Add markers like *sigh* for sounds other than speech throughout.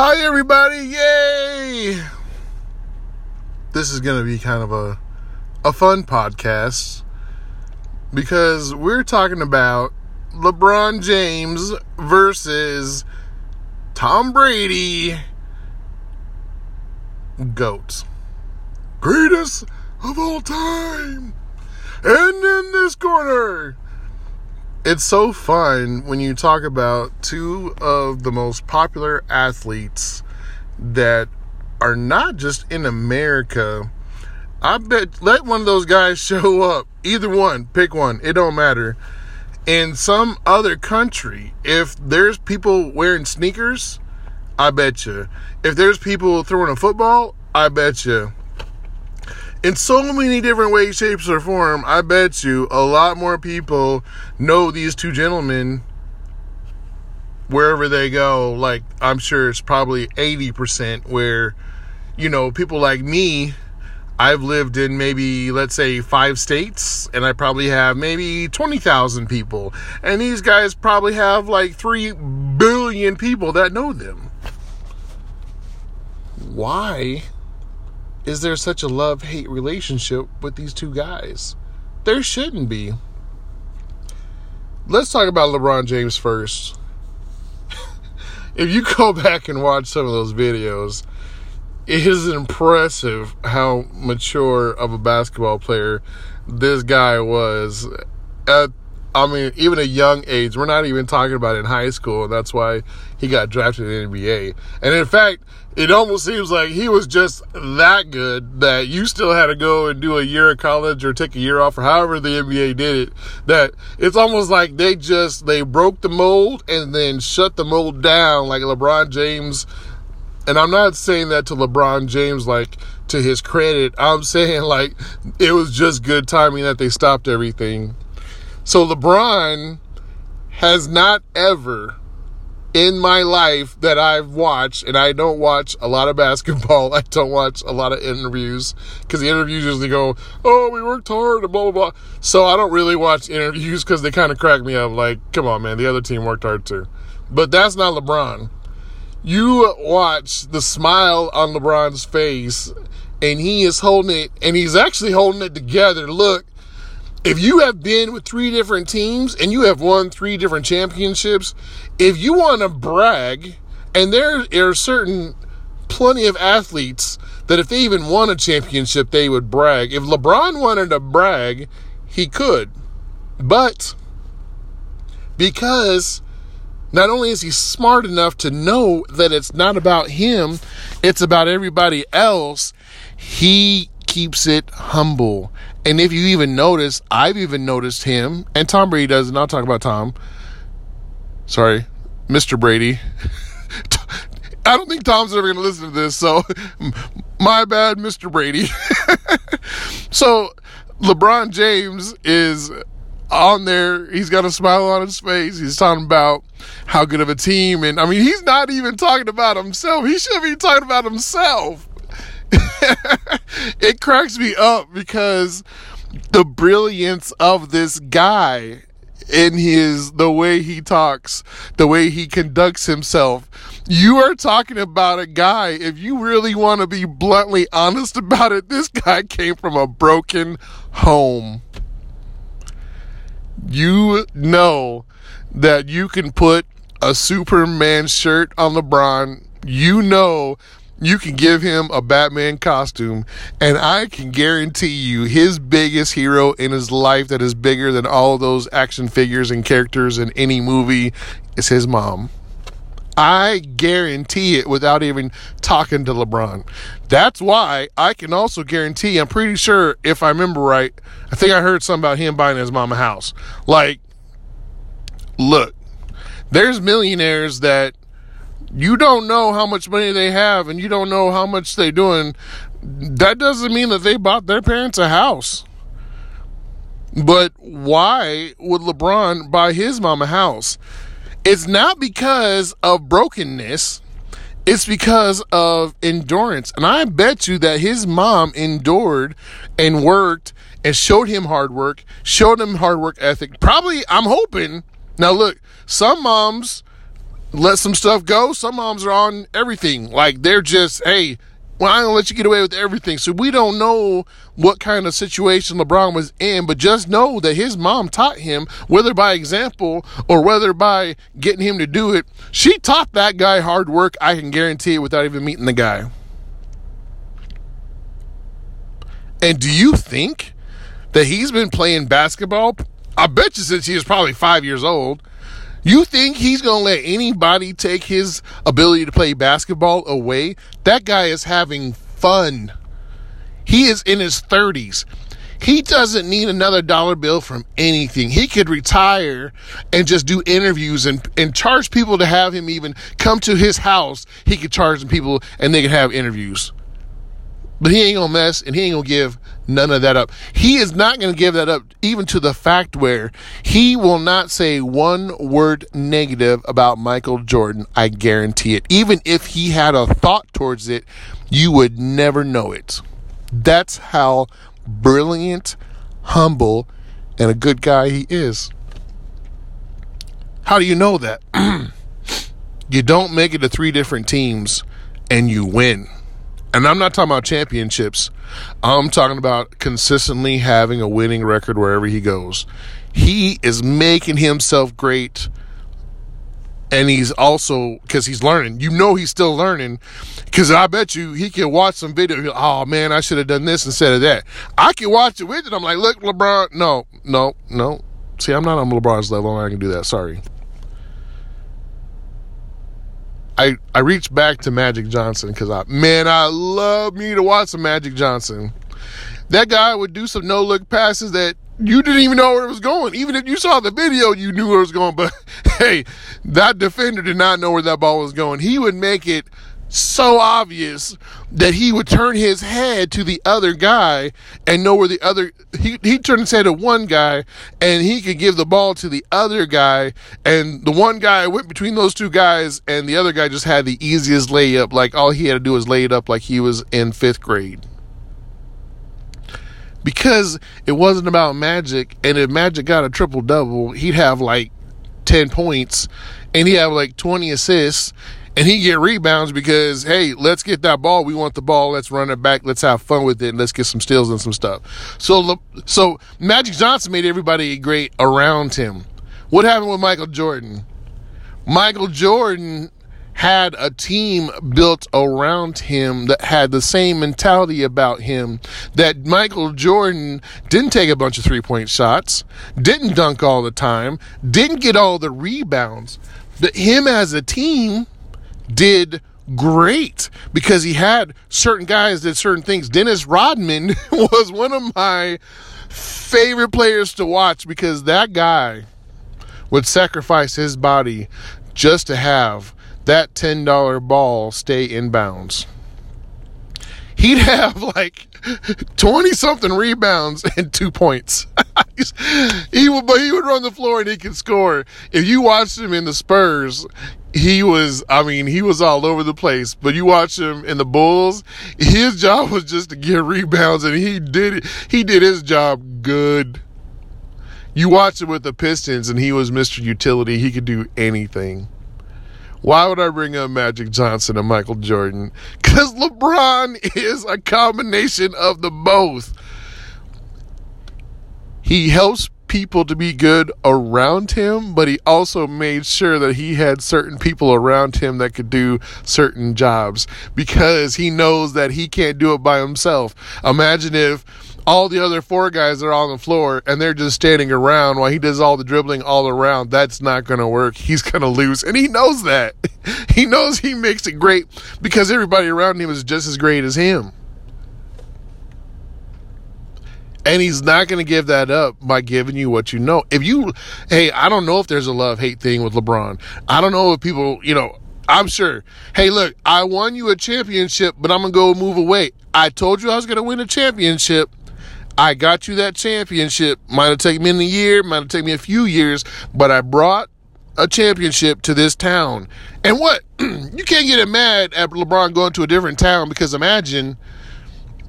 Hi, everybody! Yay! This is going to be kind of a a fun podcast because we're talking about LeBron James versus Tom Brady. Goats. Greatest of all time. And in this corner, it's so fun when you talk about two of the most popular athletes that are not just in America. I bet let one of those guys *laughs* show up. Either one, pick one. It don't matter. In some other country, if there's people wearing sneakers, I bet you. If there's people throwing a football, I bet you in so many different ways, shapes, or form, I bet you a lot more people know these two gentlemen wherever they go. Like, I'm sure it's probably 80% where, you know, people like me, I've lived in maybe, let's say, five states, and I probably have maybe 20,000 people. And these guys probably have like 3 billion people that know them. Why? Is there such a love hate relationship with these two guys? There shouldn't be. Let's talk about LeBron James first. *laughs* if you go back and watch some of those videos, it is impressive how mature of a basketball player this guy was at I mean, even a young age. We're not even talking about in high school, and that's why he got drafted in the NBA. And in fact, it almost seems like he was just that good that you still had to go and do a year of college or take a year off or however the NBA did it. That it's almost like they just they broke the mold and then shut the mold down like LeBron James. And I'm not saying that to LeBron James like to his credit. I'm *laughs* saying like it was just good timing that they stopped everything so LeBron has not ever in my life that I've watched, and I don't watch a lot of basketball. *laughs* I don't watch a lot of interviews because the interviews usually go, "Oh, we worked hard," and blah blah blah. So I don't really watch interviews because they kind of crack me up. Like, come on, man, the other team worked hard too. But that's not LeBron. You watch the smile on LeBron's face, and he is holding it, and he's actually holding it together. Look, if you have been with three different teams and you have won three different championships, if you want to brag, and there are certain plenty of athletes that if they even won a championship, they would brag. If LeBron wanted to brag, he could. But because not only is he smart enough to know that it's not about him, it's about everybody else, he keeps it humble. And if you even notice, I've even noticed him, and Tom Brady does, and I'll talk about Tom. Sorry, Mr. Brady. *laughs* I don't think Tom's ever going to listen to this, so *laughs* my bad, Mr. Brady. *laughs* so LeBron James is on there. He's got a smile on his face. He's talking about how good of a team. And I mean, he's not even talking about himself. He should be talking about himself. *laughs* it cracks me up because the brilliance of this guy in his the way he talks, the way he conducts himself. You are talking about a guy, if you really want to be bluntly honest about it, this guy came from a broken home. You know that you can put a Superman shirt on LeBron. You know you can give him a Batman costume, and I can guarantee you his biggest hero in his life that is bigger than all those action figures and characters in any movie is his mom. I guarantee it without even talking to LeBron. That's why I can also guarantee, I'm pretty sure, if I remember right, I think I heard something about him buying his mom a house. Like, look, there's millionaires that you don't know how much money they have and you don't know how much they're doing, that doesn't mean that they bought their parents a house. But why would LeBron buy his mom a house? It's not because of brokenness. It's because of endurance. And I bet you that his mom endured and worked and showed him hard work, showed him hard work ethic. Probably, I'm hoping. Now, look, some moms let some stuff go. Some moms are on everything. Like they're just, hey, well, I'm gonna let you get away with everything. So we don't know what kind of situation LeBron was in, but just know that his mom taught him, whether by example or whether by getting him to do it, she taught that guy hard work. I can guarantee it without even meeting the guy. And do you think that he's been playing basketball? I bet you since he was probably five years old. You think he's going to let anybody take his ability to play basketball away? That guy is having fun. He is in his 30s. He doesn't need another dollar bill from anything. He could retire and just do interviews and, and charge people to have him even come to his house. He could charge people and they could have interviews. But he ain't gonna mess and he ain't gonna give none of that up. He is not gonna give that up even to the fact where he will not say one word negative about Michael Jordan. I guarantee it. Even if he had a thought towards it, you would never know it. That's how brilliant, humble, and a good guy he is. How do you know that? *clears throat* you don't make it to three different teams and you win. And I'm not talking about championships. I'm talking about consistently having a winning record wherever he goes. He is making himself great. And he's also, because he's learning, you know, he's still learning. Because I bet you he can watch some video. Oh man, I should have done this instead of that. I can watch it with it. I'm like, look, LeBron. No, no, no. See, I'm not on LeBron's level. I can do that. Sorry. I, I reached back to Magic Johnson because I man I love me to watch some Magic Johnson. That guy would do some no look passes that you didn't even know where it was going. Even if you saw the video, you knew where it was going. But *laughs* hey, that defender did not know where that ball was going. He would make it so obvious that he would turn his head to the other guy and know where the other he he turned his head to one guy and he could give the ball to the other guy. And the one guy went between those two guys and the other guy just had the easiest layup. Like all he had to do was lay it up like he was in 5th grade. Because it wasn't about magic and if magic got a triple double he'd have like 10 points and he'd have like 20 assists and he get rebounds because hey, let's get that ball. We want the ball. Let's run it back. Let's have fun with it. let's get some steals and some stuff. So so Magic Johnson made everybody great around him. What happened with Michael Jordan? Michael Jordan had a team built around him that had the same mentality about him that Michael Jordan didn't take a bunch of three point shots, didn't dunk all the time, didn't get all the rebounds. But him as a team did great because he had certain guys did certain things. Dennis Rodman *laughs* was one of my favorite players to watch because that guy would sacrifice his body just to have that $10 ball stay in bounds. He'd have like 20 something rebounds and two points. *laughs* he would, but he would run the floor and he could score. If you watched him in the Spurs, he was, I mean, he was all over the place. But you watch him in the Bulls, his *laughs* job was just to get rebounds, and he did it. He did his job good. You watch him with the Pistons, and he was Mr. Utility. He could do anything. Why would I bring up Magic Johnson and Michael Jordan? Because LeBron is a combination of the both. He helps people to be good around him, but he also made sure that he had certain people around him that could do certain jobs because he knows that he can't do it by himself. Imagine if all the other four guys are on the floor and they're just standing around while he does all the dribbling all around. That's not going to work. He's going to lose. And he knows that. *laughs* he knows he makes it great because everybody around him is just as great as him. And he's not going to give that up by giving you what you know. If you, hey, I don't know if there's a love hate thing with LeBron. I don't know if people, you know, I'm sure. Hey, look, I won you a championship, but I'm going to go move away. I told you I was going to win a championship. I got you that championship. Might have taken me in a year, might have taken me a few years, but I brought a championship to this town. And what? *clears throat* you can't get mad at LeBron going to a different town because imagine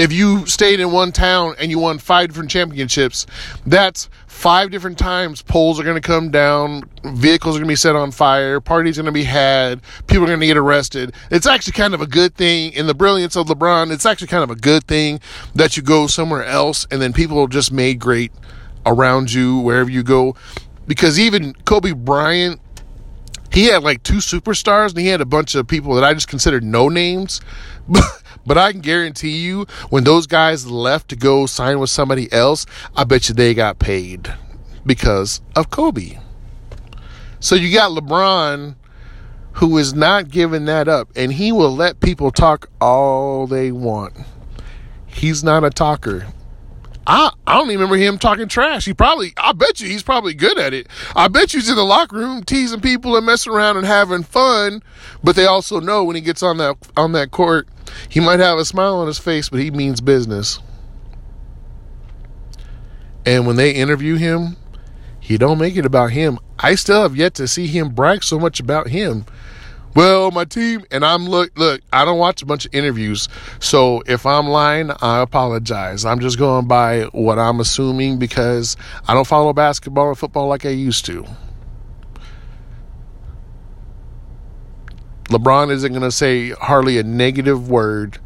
if you stayed in one town and you won five different championships, that's five different times poles are going to come down, vehicles are going to be set on fire, parties are going to be had, people are going to get arrested. It's actually kind of a good thing in the brilliance of LeBron. It's actually kind of a good thing that you go somewhere else and then people just made great around you wherever you go. Because even Kobe Bryant, he had like two superstars and he had a bunch of people that I just considered no names. *laughs* But I can guarantee you, when those guys left to go sign with somebody else, I bet you they got paid because of Kobe. So you got LeBron who is not giving that up, and he will let people talk all they want. He's not a talker. I, I don't even remember him talking trash. He probably, I bet you he's probably good at it. I bet you he's in the locker room teasing people and messing around and having fun. But they also know when he gets on that on that court, he might have a smile on his face, but he means business. And when they interview him, he don't make it about him. I still have yet to see him brag so much about him. Well, my team and I'm look look, I don't watch a bunch of interviews. So if I'm lying, I apologize. I'm just going by what I'm assuming because I don't follow basketball and football like I used to. LeBron isn't going to say hardly a negative word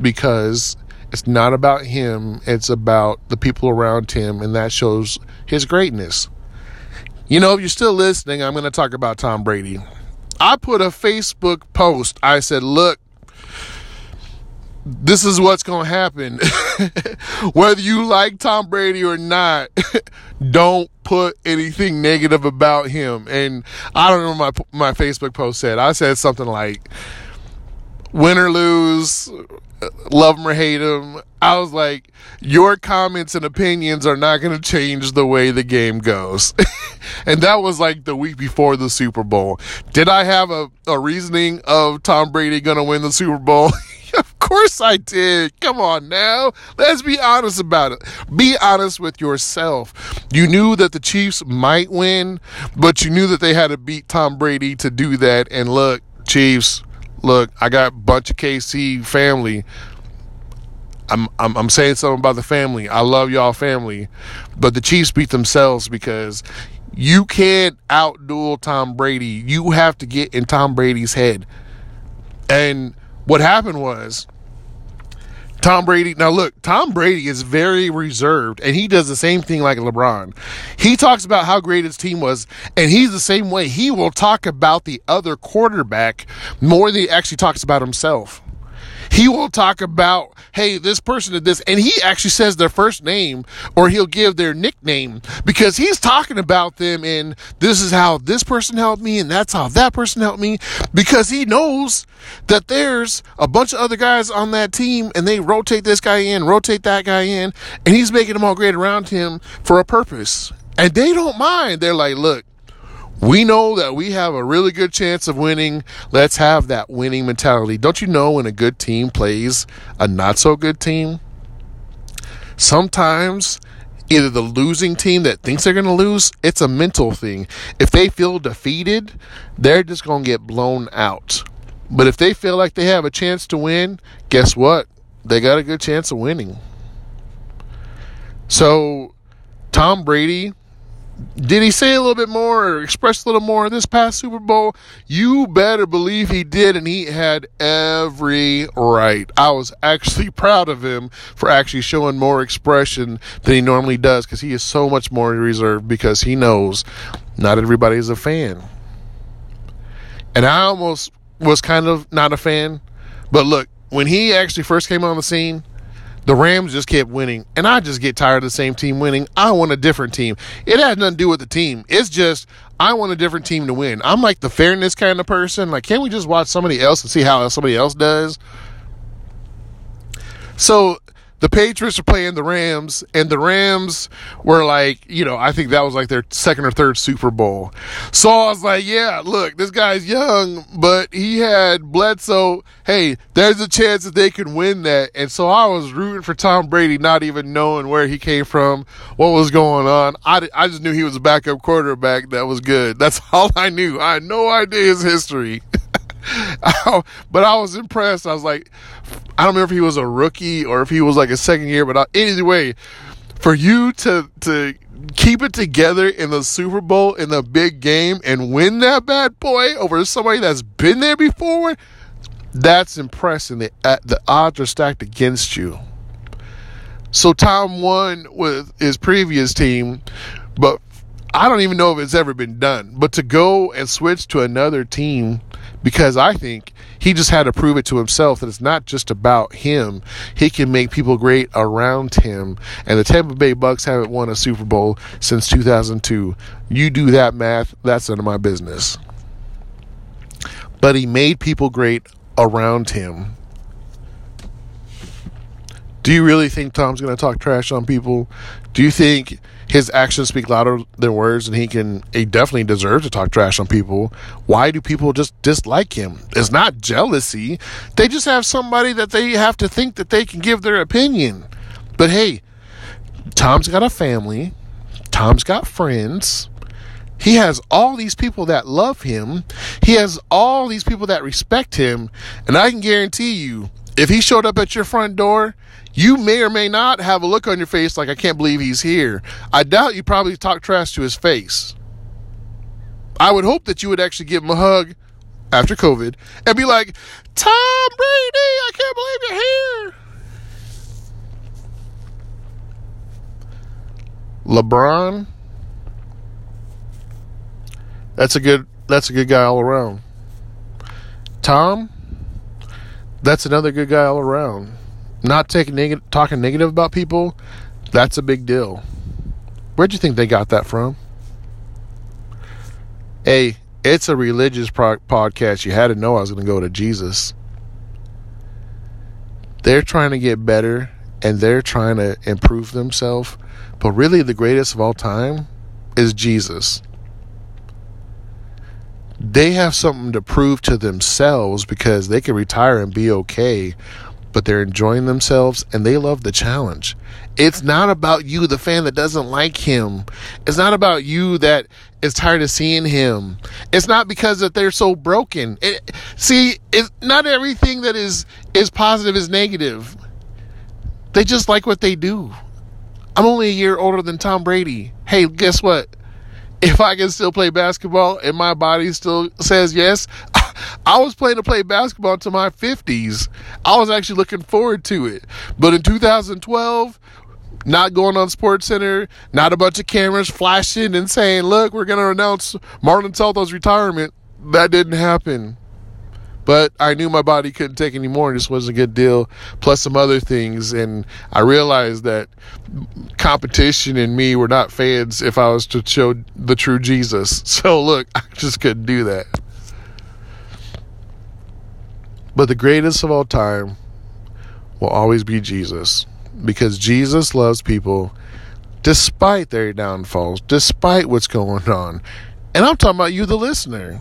because it's not about him, it's about the people around him, and that shows his greatness. You know, if you're still listening, I'm going to talk about Tom Brady. I put a Facebook post. I said, look, this is what's going to happen. *laughs* Whether you like Tom Brady or not, *laughs* don't put anything negative about him. And I don't know my, my Facebook post said. I said something like, win or lose, love him or hate him. I was like, your comments and opinions are not going to change the way the game goes. *laughs* and that was like the week before the Super Bowl. Did I have a, a reasoning of Tom Brady going to win the Super Bowl? Of course I did. Come on now. Let's be honest about it. Be honest with yourself. You knew that the Chiefs might win, but you knew that they had to beat Tom Brady to do that. And look, Chiefs, look, I got a bunch of KC family. I'm, I'm, I'm saying something about the family. I love y'all family, but the Chiefs beat themselves because you can't outduel Tom Brady. You have to get in Tom Brady's head. And what happened was Tom Brady. Now, look, Tom Brady is very reserved, and he does the same thing like LeBron. He talks about how great his team was, and he's the same way. He will talk about the other quarterback more than he actually talks about himself. He will talk about, hey, this person did this, and he actually says their first name or he'll give their nickname because he's talking about them and this is how this person helped me and that's how that person helped me because he knows that there's a bunch of other guys on that team and they rotate this guy in, rotate that guy in, and he's making them all great around him for a purpose. And they don't mind. They're like, look, we know that we have a really good chance of winning. Let's have that winning mentality. Don't you know when a good team plays a not so good team? Sometimes either the losing team that thinks they're going to lose, it's a mental thing. If they feel defeated, they're just going to get blown out. But if they feel like they have a chance to win, guess what? They got a good chance of winning. So, Tom Brady, did he say a little bit more or express a little more this past Super Bowl? You better believe he did, and he had every right. I was actually *laughs* proud of him for actually showing more expression than he normally does because he is so much more reserved because he knows not everybody is a fan. And I almost was kind of not a fan. But look, when he actually first came on the scene, the Rams just kept winning. And I just get tired of the same team winning. I want a different team. It has nothing to do with the team. It's just I want a different team to win. I'm like the fairness kind of person. Like, can't we just watch somebody else and see how somebody else does? So the Patriots are playing the Rams, and the Rams were like, you know, I think that was like their second or third Super Bowl. So I was like, yeah, look, this guy's young, but he had Bledsoe. Hey, there's a chance that they can win that. And so I was rooting for Tom Brady, not even knowing where he came from, what was going on. I, I just knew he was a backup quarterback that was good. That's *laughs* all I knew. I had no idea his history. *laughs* *laughs* but I was impressed. I was like, I don't remember if he was a rookie or if he was like a second year, but uh, either way, for you to to keep it together in the Super Bowl in the big game and win that bad boy over somebody that's been there before, that's impressive. The uh, the odds are stacked against you. So Tom won with his previous team, but I don't even know if it's ever been done. But to go and switch to another team because I think he just had to prove it to himself that it's not just about him. He can make people great around him. And the Tampa Bay Bucks haven't won a Super Bowl since 2002. You do that math, that's none of my business. But he made people great around him. Do you really think Tom's going to talk trash on people? Do you think his actions speak louder than words and he can he definitely deserves to talk trash on people. Why do people just dislike him? It's not jealousy. They just have somebody that they have to think that they can give their opinion. But hey tom's got a family. Tom's got friends. He has all these people that love him. He has all these people that respect him. And i can guarantee you if he showed up at your front door you may or may not have a look on your face like, I can't believe he's here. I doubt you probably talk trash to his face. I would hope that you would actually give him a hug after COVID and be like, Tom Brady, I can't believe you're here. LeBron, that's a good that's a good guy all around. Tom, that's another good guy all around not taking neg- talking negative about people, that's a big deal. Where'd you think they got that from? Hey, it's a religious pro- podcast. You had to know I was going to go to Jesus. They're trying to get better and they're trying to improve themselves, but really the greatest of all time is Jesus. They have something to prove to themselves because they can retire and be okay but they're enjoying themselves and they love the challenge. It's not about you, the fan that doesn't like him. It's not about you that is tired of seeing him. It's not because that they're so broken. It, see, it's not everything that is is positive is negative. They just like what they do. I'm only a year older than Tom Brady. Hey, guess what? If I can still play basketball and my body still says yes, I was playing to play basketball until my 50s. I was actually looking forward to it. But in 2012, not going on Sports Center, not a bunch of cameras flashing and saying, look, we're going to announce Marlon Salto's retirement. That didn't happen. But I knew my body couldn't take any more. This wasn't a good deal, plus some other things. And I realized that competition and me were not fans if I was to show the true Jesus. *laughs* So look, I just couldn't do that. But the greatest of all time will always be Jesus because Jesus loves people despite their downfalls, despite what's going on. And I'm talking about you, the listener.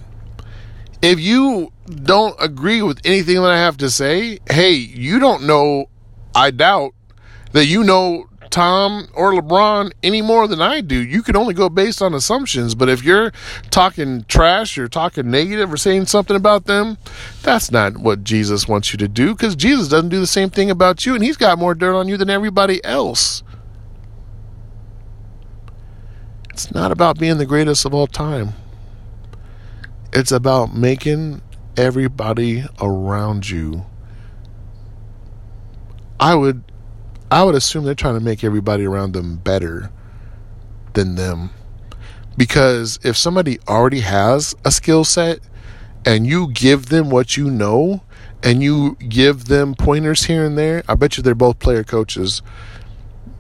If you don't agree with anything that I have to say, hey, you don't know, I doubt, that you know Tom or LeBron any more than I do. You can only go based on assumptions. But if you're talking trash or talking negative or saying something about them, that's not what Jesus wants you to do because Jesus doesn't do the same thing about you and he's got more dirt on you than everybody else. It's not about being the greatest of all time. It's about making everybody around you. I would I would assume they're trying to make everybody around them better than them. Because if somebody already has a skill set and you give them what you know and you give them pointers here and there, I bet you they're both player coaches.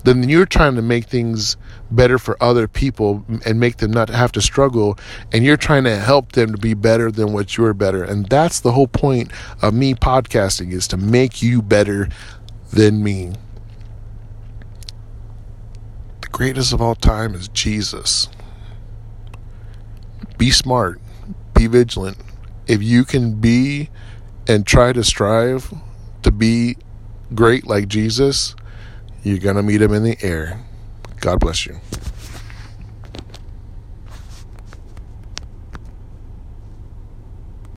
Then you're trying to make things better for other people and make them not have to struggle. And you're trying to help them to be better than what you're better. And that's the whole point of me podcasting is to make you better than me the greatest of all time is Jesus. Be smart, be vigilant. If you can be and try to strive to be great like Jesus, you're going to meet him in the air. God bless you.